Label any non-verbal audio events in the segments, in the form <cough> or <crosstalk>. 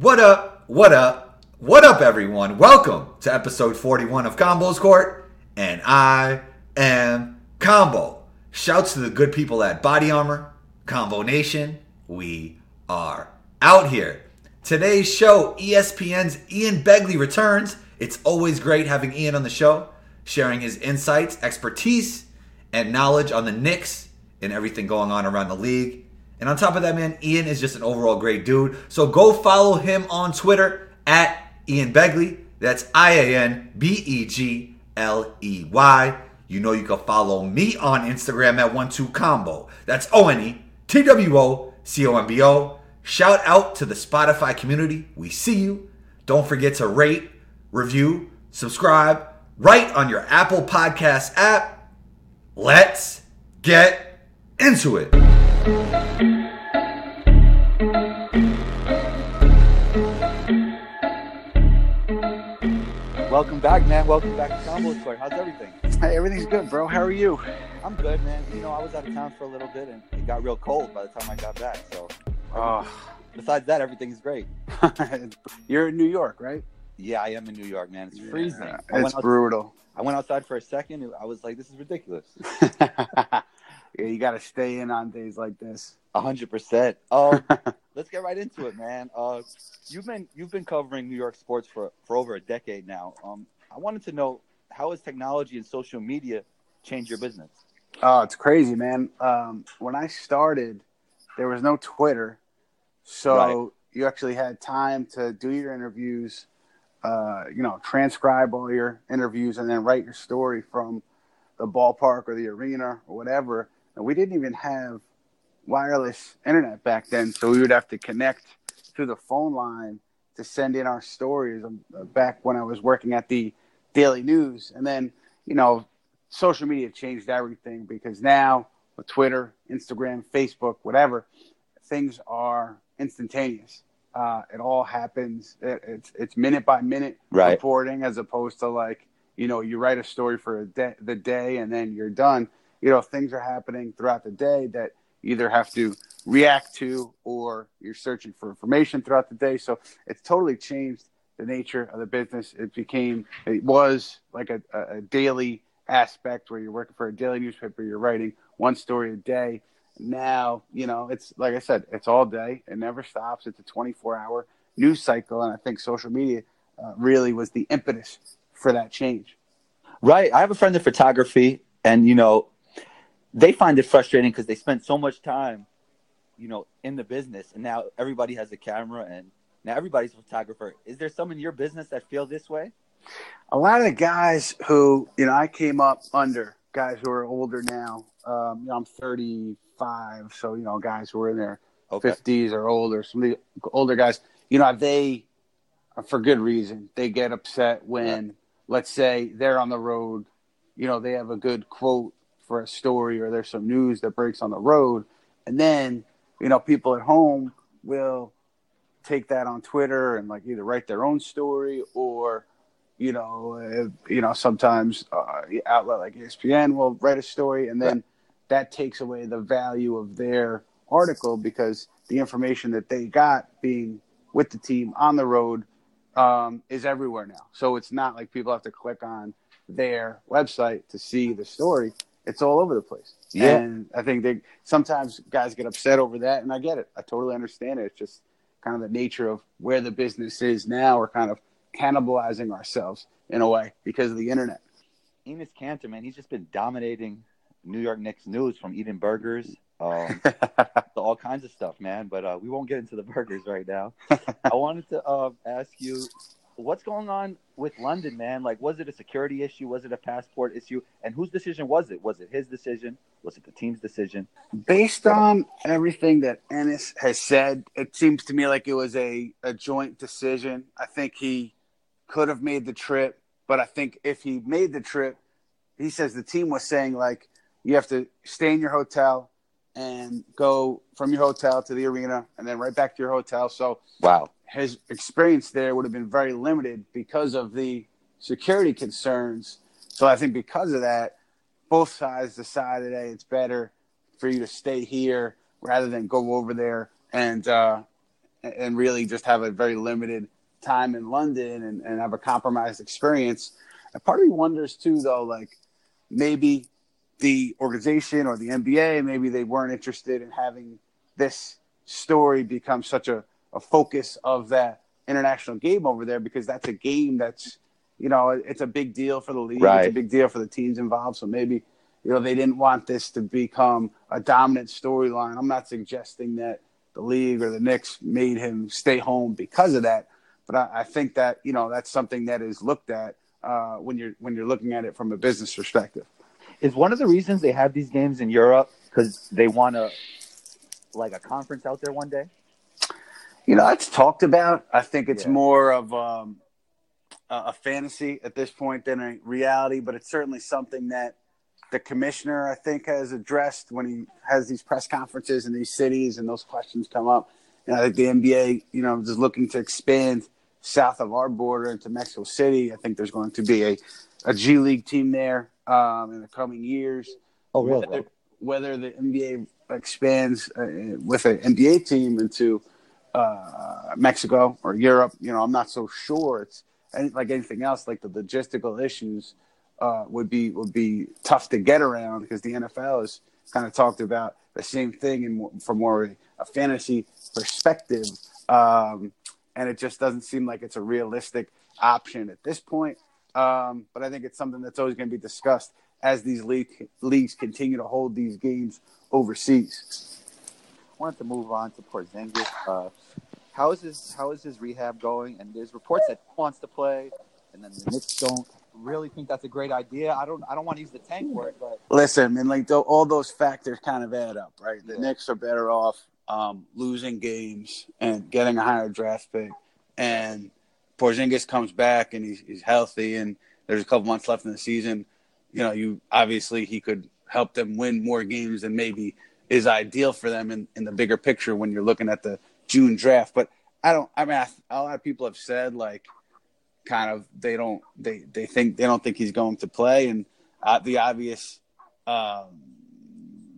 What up? What up? What up, everyone? Welcome to episode 41 of Combos Court, and I am Combo. Shouts to the good people at Body Armor, Combo Nation. We are out here. Today's show, ESPN's Ian Begley returns. It's always great having Ian on the show, sharing his insights, expertise, and knowledge on the Knicks and everything going on around the league. And on top of that, man, Ian is just an overall great dude. So go follow him on Twitter at Ian Begley. That's I A N B E G L E Y. You know you can follow me on Instagram at one two combo. That's O N E T W O C O M B O. Shout out to the Spotify community. We see you. Don't forget to rate, review, subscribe, write on your Apple Podcast app. Let's get into it. Welcome back, man. Welcome back to Combo Court. How's everything? Hey, everything's good, bro. How are you? I'm good, man. You know, I was out of town for a little bit and it got real cold by the time I got back. So, Oh, besides that, everything's great. <laughs> you're in New York, right? Yeah, I am in New York, man. It's freezing. Yeah, It's out- brutal. I went outside for a second. I was like, this is ridiculous. <laughs> you got to stay in on days like this. A hundred percent. Oh, <laughs> let's get right into it, man. Uh, you've been you've been covering New York sports for for over a decade now. Um, I wanted to know how has technology and social media changed your business? Oh, it's crazy, man. Um, when I started, there was no Twitter, so Right. you actually had time to do your interviews, uh, you know, transcribe all your interviews, and then write your story from the ballpark or the arena or whatever. And we didn't even have wireless internet back then, so we would have to connect through the phone line to send in our stories. Um, Back when I was working at the Daily News, and then you know, social media changed everything because now with Twitter, Instagram, Facebook, whatever, things are instantaneous. Uh, it all happens. It, it's it's minute by minute Right. reporting as opposed to like you know you write a story for a day, the day and then you're done. You know things are happening throughout the day that either have to react to or you're searching for information throughout the day. So it's totally changed the nature of the business. It became it was like a, a, a daily aspect where you're working for a daily newspaper, you're writing one story a day. Now, you know, it's like I said, it's all day. It never stops. It's a 24 hour news cycle. And I think social media uh, really was the impetus for that change. Right. I have a friend in photography, and you know, they find it frustrating because they spent so much time, you know, in the business, and now everybody has a camera, and now everybody's a photographer. Is there some in your business that feel this way? a lot of the guys who you know I came up under guys who are older now. Um, you know, I'm 35, so you know guys who are in their Okay. 50s or older. Some of the older guys, you know, they for good reason they get upset when, let's say, they're on the road. You know, they have a good quote for a story, or there's some news that breaks on the road, and then you know people at home will take that on Twitter and like either write their own story or you know, uh, you know, sometimes uh, outlet like ESPN will write a story, and then that takes away the value of their article because the information that they got being with the team on the road um, is everywhere now. So it's not like people have to click on their website to see the story. It's all over the place. Yeah. And I think they sometimes guys get upset over that, and I get it. I totally understand it. It's just kind of the nature of where the business is now. We're kind of cannibalizing ourselves in a way because of the internet. Enes Kanter, man, he's just been dominating New York Knicks news from eating burgers um, <laughs> to all kinds of stuff, man. But uh, we won't get into the burgers right now. <laughs> I wanted to uh, ask you, what's going on with London, man? Like, was it a security issue? Was it a passport issue? And whose decision was it? Was it his decision? Was it the team's decision? Based on everything that Enes has said, it seems to me like it was a, a joint decision. I think he could have made the trip, but I think if he made the trip, he says the team was saying like you have to stay in your hotel and go from your hotel to the arena and then right back to your hotel. So Wow. His experience there would have been very limited because of the security concerns. So I think because of that, both sides decided, hey, it's better for you to stay here rather than go over there and uh, and really just have a very limited time in London and, and have a compromised experience. And part of me wonders too, though, like maybe the organization or the NBA, maybe they weren't interested in having this story become such a, a focus of that international game over there because that's a game that's, you know, it's a big deal for the league. Right. It's a big deal for the teams involved. So maybe, you know, they didn't want this to become a dominant storyline. I'm not suggesting that the league or the Knicks made him stay home because of that. But I, I think that, you know, that's something that is looked at uh, when you're when you're looking at it from a business perspective. Is one of the reasons they have these games in Europe because they want to like a conference out there one day? You know, it's talked about. I think it's Yeah. more of um, a fantasy at this point than a reality, but it's certainly something that the commissioner, I think, has addressed when he has these press conferences in these cities and those questions come up. And I think the NBA, you know, is looking to expand south of our border into Mexico City. I think there's going to be a, a G League team there um, in the coming years. Oh, really? Whether, whether the NBA expands uh, with an NBA team into uh, Mexico or Europe, you know, I'm not so sure. It's any, like anything else, like the logistical issues uh, would be would be tough to get around because the NFL has kind of talked about the same thing in more, from more a fantasy perspective, um, and it just doesn't seem like it's a realistic option at this point. Um, but I think it's something that's always going to be discussed as these league, leagues continue to hold these games overseas. Wanted to move on to Porzingis. Uh, how is his How is his rehab going? And there's reports that he wants to play, and then the Knicks don't really think that's a great idea. I don't I don't want to use the tank word, but Listen, I mean, like th- all those factors kind of add up, right? The Yeah. Knicks are better off um, losing games and getting a higher draft pick, and Porzingis comes back and he's, he's healthy, and there's a couple months left in the season. You know, you obviously he could help them win more games than maybe is ideal for them in, in the bigger picture when you're looking at the June draft. But I don't. I mean, I, a lot of people have said like, kind of they don't they they think they don't think he's going to play, and uh, the obvious um,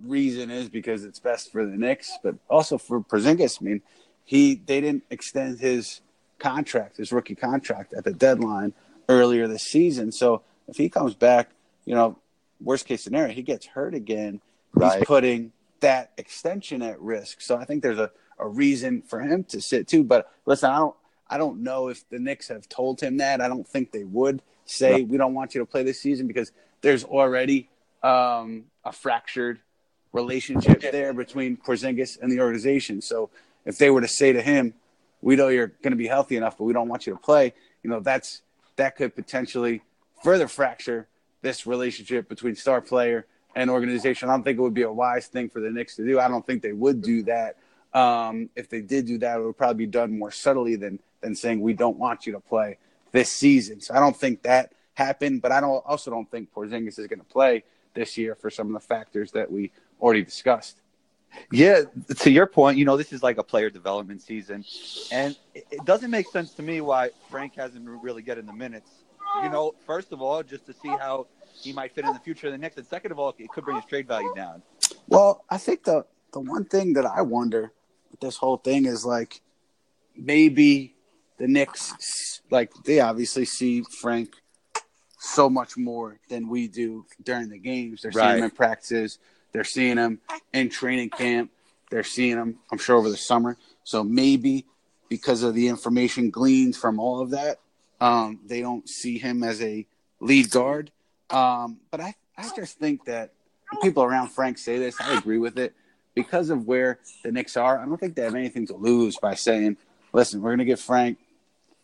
reason is because it's best for the Knicks, but also for Porzingis. I mean, he they didn't extend his contract, his rookie contract, at the deadline earlier this season. So if he comes back, you know, worst case scenario, he gets hurt again. Right. He's putting that extension at risk. So I think there's a, a reason for him to sit too. But listen, I don't I don't know if the Knicks have told him that. I don't think they would say Right. we don't want you to play this season because there's already um, a fractured relationship there between Porzingis and the organization. So if they were to say to him, "We know you're going to be healthy enough, but we don't want you to play," you know, that's that could potentially further fracture this relationship between star player and organization. I don't think it would be a wise thing for the Knicks to do. I don't think they would do that. Um, if they did do that, it would probably be done more subtly than than saying we don't want you to play this season. So I don't think that happened, but I don't also don't think Porzingis is going to play this year for some of the factors that we already discussed. Yeah, to your point, you know, this is like a player development season, and it it doesn't make sense to me why Frank hasn't really getting the minutes. You know, first of all, just to see how he might fit in the future of the Knicks, and second of all, it could bring his trade value down. Well, I think the the one thing that I wonder with this whole thing is like maybe the Knicks like they obviously see Frank so much more than we do during the games. They're seeing him in practices, they're seeing him in training camp, they're seeing him, I'm sure, over the summer. So maybe because of the information gleaned from all of that, um, they don't see him as a lead guard. Um, but I, I just think that people around Frank say this. I agree with it. Because of where the Knicks are, I don't think they have anything to lose by saying, listen, we're going to give Frank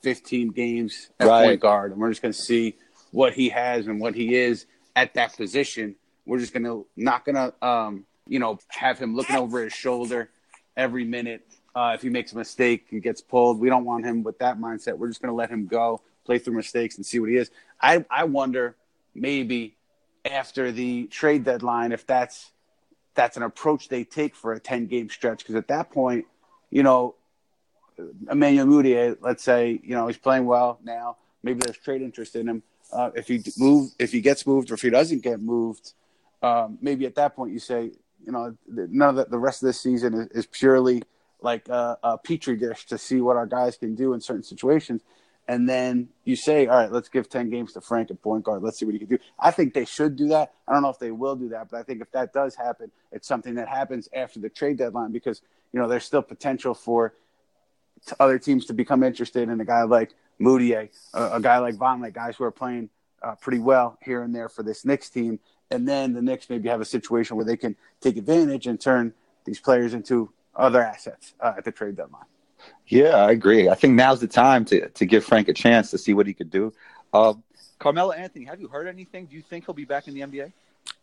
15 games at Right. point guard, and we're just going to see what he has and what he is at that position. We're just going to, not going to, um, you know, have him looking over his shoulder every minute. Uh, if he makes a mistake and gets pulled, we don't want him with that mindset. We're just going to let him go, play through mistakes, and see what he is. I, I wonder maybe after the trade deadline if that's that's an approach they take for a 10 game stretch. Because at that point you know Emmanuel Mudiay, let's say you know he's playing well now. Maybe there's trade interest in him. Uh, if he move if he gets moved or if he doesn't get moved um, maybe at that point you say you know none of the, the rest of this season is, is purely like a, a petri dish to see what our guys can do in certain situations. And then you say, all right, let's give 10 games to Frank at point guard. Let's see what he can do. I think they should do that. I don't know if they will do that, but I think if that does happen, it's something that happens after the trade deadline because, you know, there's still potential for other teams to become interested in a guy like Mudiay, a, a guy like Vonleh, guys who are playing uh, pretty well here and there for this Knicks team. And then the Knicks maybe have a situation where they can take advantage and turn these players into other assets uh, at the trade deadline. Yeah, I agree. I think now's the time to to give Frank a chance to see what he could do. Uh, Carmelo Anthony, have you heard anything? Do you think he'll be back in the NBA?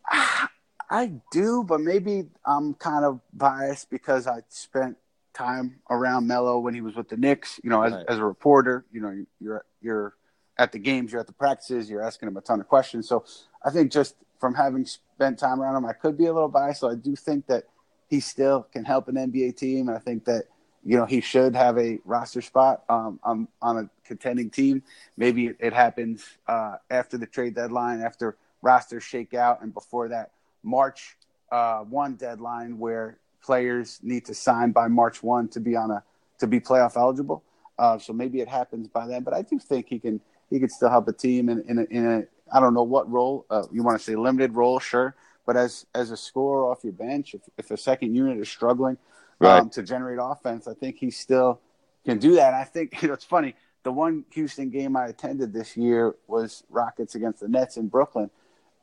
<sighs> I do, but maybe I'm kind of biased because I spent time around Melo when he was with the Knicks. You know, as, right. as a reporter, you know, you're you're at the games, you're at the practices, you're asking him a ton of questions. So I think just from having spent time around him, I could be a little biased. So I do think that he still can help an NBA team, and I think that you know he should have a roster spot um, on on a contending team. Maybe it happens uh, after the trade deadline, after rosters shake out, and before that March uh, one deadline, where players need to sign by March one to be on a to be playoff eligible. Uh, so maybe it happens by then, but I do think he can he could still help a team in in a, in a I don't know what role uh, you want to say limited role, sure, but as as a scorer off your bench, if if a second unit is struggling right. um, to generate offense, I think he still can do that. I think <laughs> you know it's funny. The one Houston game I attended this year was Rockets against the Nets in Brooklyn,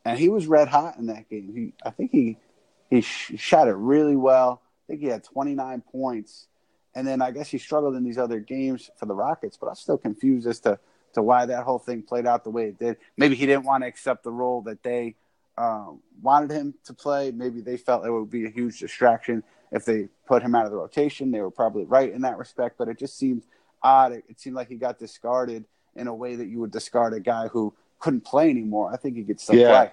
and he was red hot in that game. He I think he he sh- shot it really well. I think he had 29 points, and then I guess he struggled in these other games for the Rockets. But I'm still confused as to to why that whole thing played out the way it did. Maybe he didn't want to accept the role that they um, wanted him to play. Maybe they felt it would be a huge distraction if they put him out of the rotation. They were probably right in that respect, but it just seemed odd. It, it seemed like he got discarded in a way that you would discard a guy who couldn't play anymore. I think he could still yeah. play.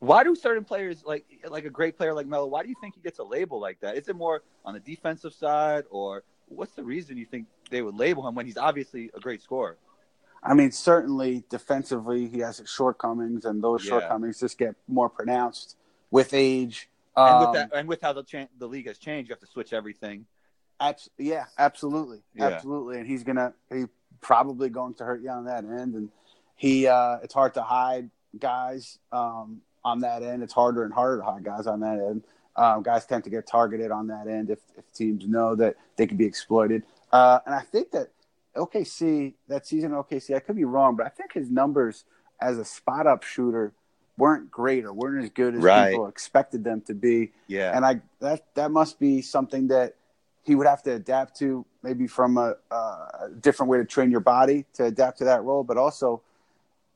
Why do certain players like like a great player like Melo? Why do you think he gets a label like that? Is it more on the defensive side, or what's the reason you think they would label him when he's obviously a great scorer? I mean, certainly defensively, he has shortcomings, and those yeah. shortcomings just get more pronounced with age. Um, and with that, and with how the cha- the league has changed, you have to switch everything. Abs- yeah, absolutely, yeah. absolutely. And he's gonna he probably going to hurt you on that end, and he uh, it's hard to hide guys um, on that end. It's harder and harder to hide guys on that end. Um, guys tend to get targeted on that end if, if teams know that they can be exploited. Uh, and I think that OKC that season OKC, I could be wrong, but I think his numbers as a spot up shooter weren't great or weren't as good as right. people expected them to be. Yeah. And I that that must be something that he would have to adapt to maybe from a, a different way to train your body to adapt to that role, but also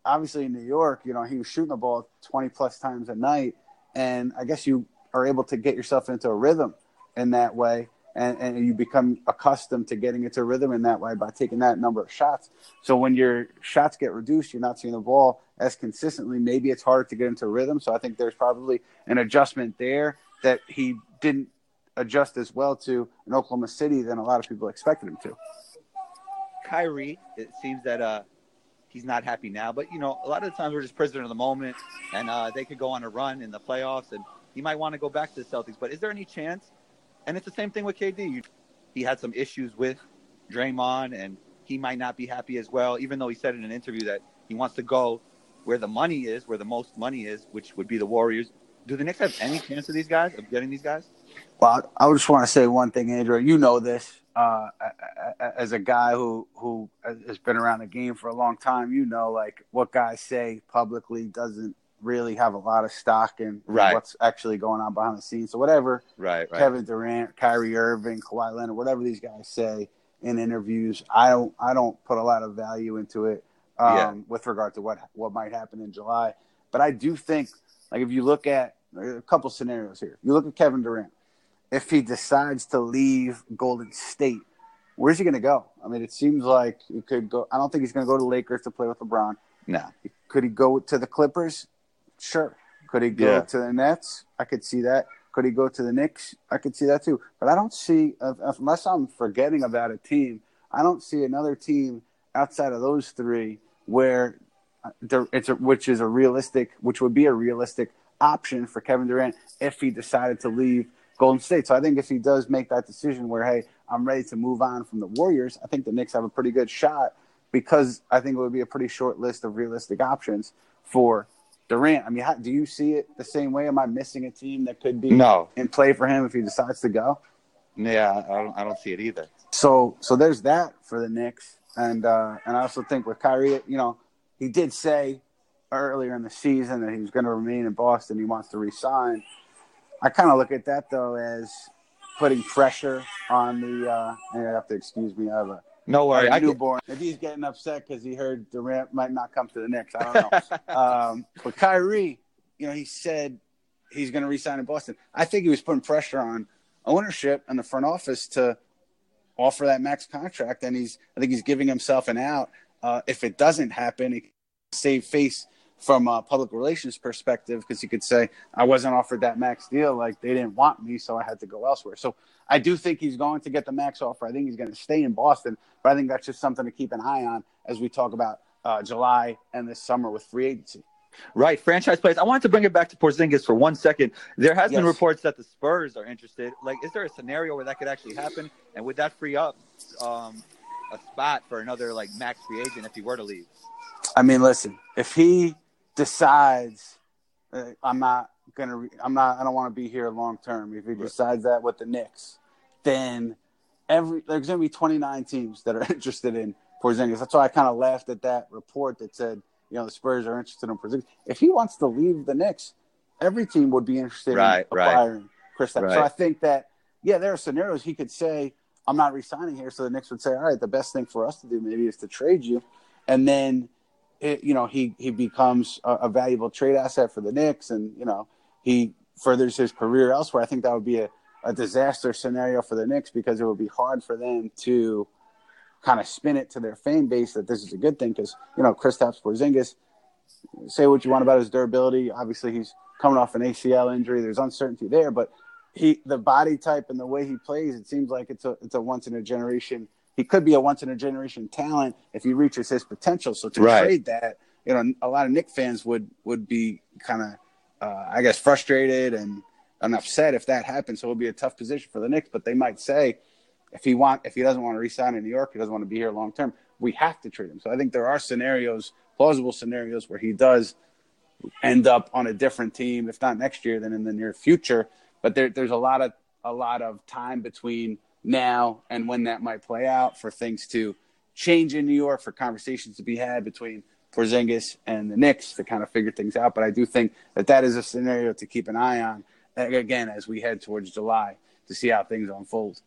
obviously in New York, you know, he was shooting the ball 20 plus times a night and I guess you are able to get yourself into a rhythm in that way and, and you become accustomed to getting into rhythm in that way by taking that number of shots. So when your shots get reduced, you're not seeing the ball as consistently. Maybe it's hard to get into rhythm. So I think there's probably an adjustment there that he didn't adjust as well to in Oklahoma City than a lot of people expected him to. Kyrie, it seems that uh, he's not happy now, but you know, a lot of the times we're just prisoner of the moment, and uh, they could go on a run in the playoffs, and he might want to go back to the Celtics. But is there any chance and it's the same thing with KD. He had some issues with Draymond, and he might not be happy as well, even though he said in an interview that he wants to go where the money is, where the most money is, which would be the Warriors. Do the Knicks have any chance of these guys, of getting these guys? Well, I just want to say one thing, Andrew. You know this uh, as a guy who who has been around the game for a long time. You know, like what guys say publicly doesn't really have a lot of stock in right. what's actually going on behind the scenes. So whatever right, right. Kevin Durant, Kyrie Irving, Kawhi Leonard, whatever these guys say in interviews, I don't I don't put a lot of value into it um, yeah. with regard to what what might happen in July. But I do think like if you look at a couple scenarios here, you look at Kevin Durant. If he decides to leave Golden State, where's he going to go? I mean, it seems like he could go. I don't think he's going to go to Lakers to play with LeBron. No. Could he go to the Clippers? Sure. Could he go yeah. to the Nets? I could see that. Could he go to the Knicks? I could see that too. But I don't see, unless I'm forgetting about a team, I don't see another team outside of those three where uh, it's a, which is a realistic, which would be a realistic option for Kevin Durant if he decided to leave Golden State. So I think if he does make that decision where, hey, I'm ready to move on from the Warriors, I think the Knicks have a pretty good shot because I think it would be a pretty short list of realistic options for Durant. I mean, how, do you see it the same way? Am I missing a team that could be No. in play for him if he decides to go? Yeah, I don't. I don't see it either. So so there's that for the Knicks, and uh, and I also think with Kyrie, you know, he did say earlier in the season that he was going to remain in Boston. He wants to resign. I kind of look at that though as putting pressure on the. Uh, and you have to excuse me. I have a, No worry. I newborn. If he's getting upset because he heard Durant might not come to the Knicks, I don't know. <laughs> um, but Kyrie, you know, he said he's going to resign in Boston. I think he was putting pressure on ownership and the front office to offer that max contract, and he's I think he's giving himself an out. Uh, if it doesn't happen, he can save face from a public relations perspective because he could say I wasn't offered that max deal, like they didn't want me, so I had to go elsewhere. So I do think he's going to get the max offer. I think he's going to stay in Boston, but I think that's just something to keep an eye on as we talk about uh, July and this summer with free agency. Right, franchise players. I wanted to bring it back to Porzingis for one second. There has been reports that the Spurs are interested. Like, is there a scenario where that could actually happen? And would that free up um, a spot for another like max free agent if he were to leave? I mean, listen, if he decides uh, I'm not gonna, re- I'm not, I don't want to be here long term. If he decides that with the Knicks, then every there's gonna be 29 teams that are <laughs> interested in Porzingis. That's why I kind of laughed at that report that said, you know, the Spurs are interested in Porzingis. If he wants to leave the Knicks, every team would be interested Right, in right. acquiring Chris. So I think that, yeah, there are scenarios he could say, I'm not resigning here. So the Knicks would say, all right, the best thing for us to do maybe is to trade you. And then, it, you know, he, he becomes a, a valuable trade asset for the Knicks and, you know, he furthers his career elsewhere. I think that would be a, a disaster scenario for the Knicks because it would be hard for them to kind of spin it to their fan base that this is a good thing because, you know, Kristaps Porzingis, say what you want about his durability. Obviously, he's coming off an ACL injury. There's uncertainty there, but he the body type and the way he plays, it seems like it's a it's a once in a generation. He could be a once in a generation talent if he reaches his potential. So to Right. trade that, you know, a lot of Knick fans would would be kind of, uh, I guess, frustrated and and upset if that happens. So it would be a tough position for the Knicks. But they might say, if he want if he doesn't want to resign in New York, he doesn't want to be here long term. We have to trade him. So I think there are scenarios, plausible scenarios, where he does end up on a different team, if not next year, then in the near future. But there, there's a lot of a lot of time between now and when that might play out for things to change in New York, for conversations to be had between Porzingis and the Knicks to kind of figure things out. But I do think that that is a scenario to keep an eye on again as we head towards July to see how things unfold.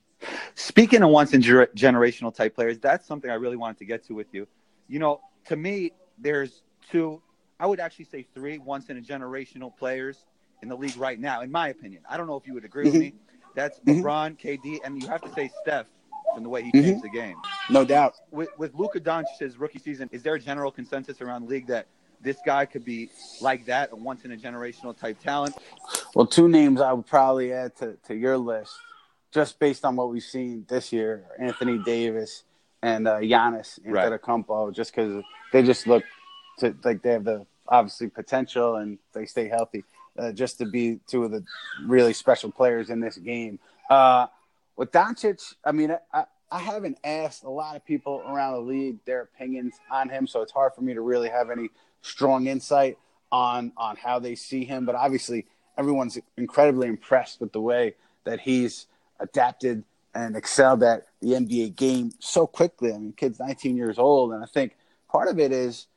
Speaking of once in ger- generational type players, that's something I really wanted to get to with you. You know, to me, there's two, I would actually say three once in a generational players in the league right now, in my opinion. I don't know if you would agree with mm-hmm. me. That's Mhm. LeBron, KD, and you have to say Steph from the way he Mhm. changed the game. No doubt. With, with Luka Doncic's rookie season, is there a general consensus around the league that this guy could be like that, a once in a generational type talent? Well, two names I would probably add to, to your list, just based on what we've seen this year: Anthony Davis and uh, Giannis Right. Antetokounmpo. Just because they just look to like they have the obviously potential and they stay healthy, uh, just to be two of the really special players in this game. Uh, with Doncic, I mean, I, I haven't asked a lot of people around the league their opinions on him, so it's hard for me to really have any strong insight on on how they see him. But obviously, everyone's incredibly impressed with the way that he's adapted and excelled at the NBA game so quickly. I mean, kid's 19 years old, and I think part of it is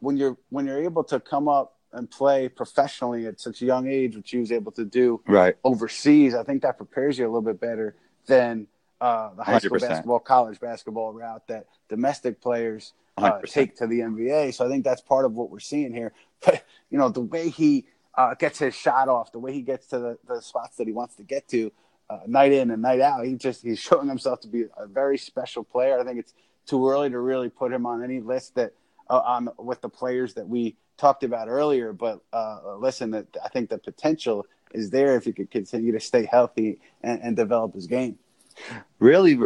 when you're when you're able to come up and play professionally at such a young age, which he was able to do Right. overseas, I think that prepares you a little bit better than uh, the high school 100%. basketball, college basketball route that domestic players uh, take to the NBA. So I think that's part of what we're seeing here. <laughs> But you know, the way he uh, gets his shot off, the way he gets to the, the spots that he wants to get to, uh, night in and night out, he just he's <laughs> showing himself to be a very special player. I think it's too early to really put him on any list that uh, on with the players that we talked about earlier. But uh, listen, that I think the potential is there if he could continue to stay healthy and, and develop his game. Really,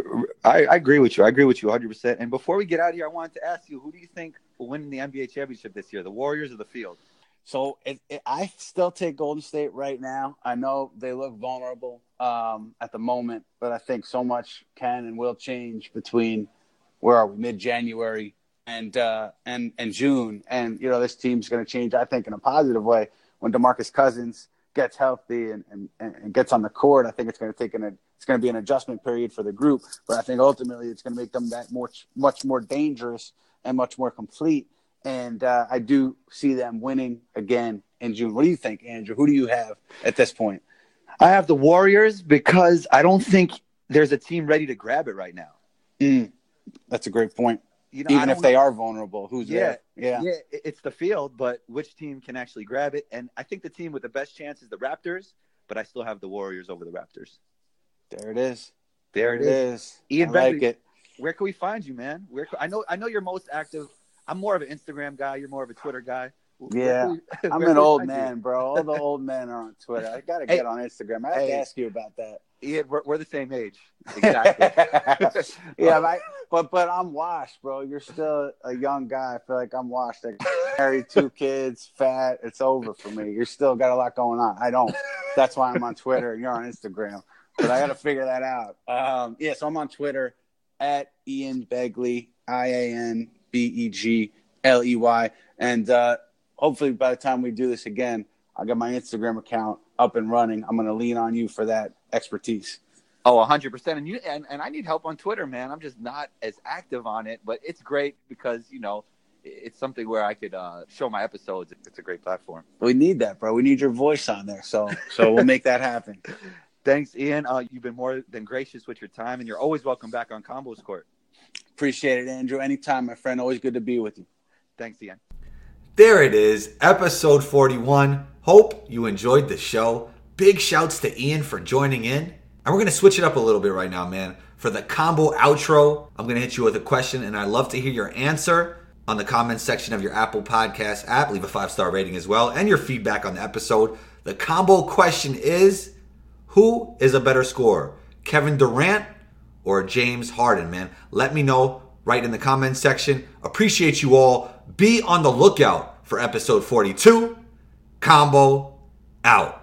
I, I agree with you. I agree with you 100%. And before we get out of here, I wanted to ask you who do you think will win the NBA championship this year, the Warriors or the field? So it, it, I still take Golden State right now. I know they look vulnerable um, at the moment, but I think so much can and will change between where are we mid January and uh, and and June, and you know this team's going to change. I think in a positive way when Demarcus Cousins gets healthy and, and, and gets on the court. I think it's going to take an it's going to be an adjustment period for the group, but I think ultimately it's going to make them that much much more dangerous and much more complete. And uh, I do see them winning again in June. What do you think, Andrew? Who do you have at this point? I have the Warriors because I don't think there's a team ready to grab it right now. Mm, that's a great point. You know, Even if they are vulnerable, who's yeah, there? Yeah, yeah, it's the field, but which team can actually grab it? And I think the team with the best chance is the Raptors, but I still have the Warriors over the Raptors. There it is. There, it is. Ian I Begley, like it. Where can we find you, man? Where I know I know you're most active. I'm more of an Instagram guy. You're more of a Twitter guy. Yeah, <laughs> I'm an old man, bro. All the old men are on Twitter. I got to Hey. get on Instagram. I have to ask you about that. Ian, we're, we're the same age. <laughs> Exactly. yeah, but, I, but but I'm washed, bro. You're still a young guy. I feel like I'm washed. I married two <laughs> kids, fat. It's over for me. You're still got a lot going on. I don't. That's why I'm on Twitter. and You're on Instagram. But I got to figure that out. Um, yeah, so I'm on Twitter at Ian Begley, I A N B E G L E Y, and uh, hopefully by the time we do this again, I got my Instagram account up and running. I'm going to lean on you for that expertise. Oh, 100%. And you and, and I need help on Twitter, man. I'm just not as active on it, but it's great because, you know, it's something where I could uh, show my episodes. It's a great platform. We need that, bro. We need your voice on there. So so we'll make that happen. <laughs> Thanks, Ian. Uh, you've been more than gracious with your time, and you're always welcome back on Combos Court. Appreciate it, Andrew. Anytime, my friend. Always good to be with you. Thanks, Ian. There it is, episode 41. Hope you enjoyed the show. Big shouts to Ian for joining in. And we're going to switch it up a little bit right now, man. For the combo outro, I'm going to hit you with a question, and I'd love to hear your answer on the comments section of your Apple Podcast app. Leave a five star rating as well, and your feedback on the episode. The combo question is Who is a better scorer, Kevin Durant or James Harden, man? Let me know right in the comments section. Appreciate you all. Be on the lookout for episode 42. Combo out.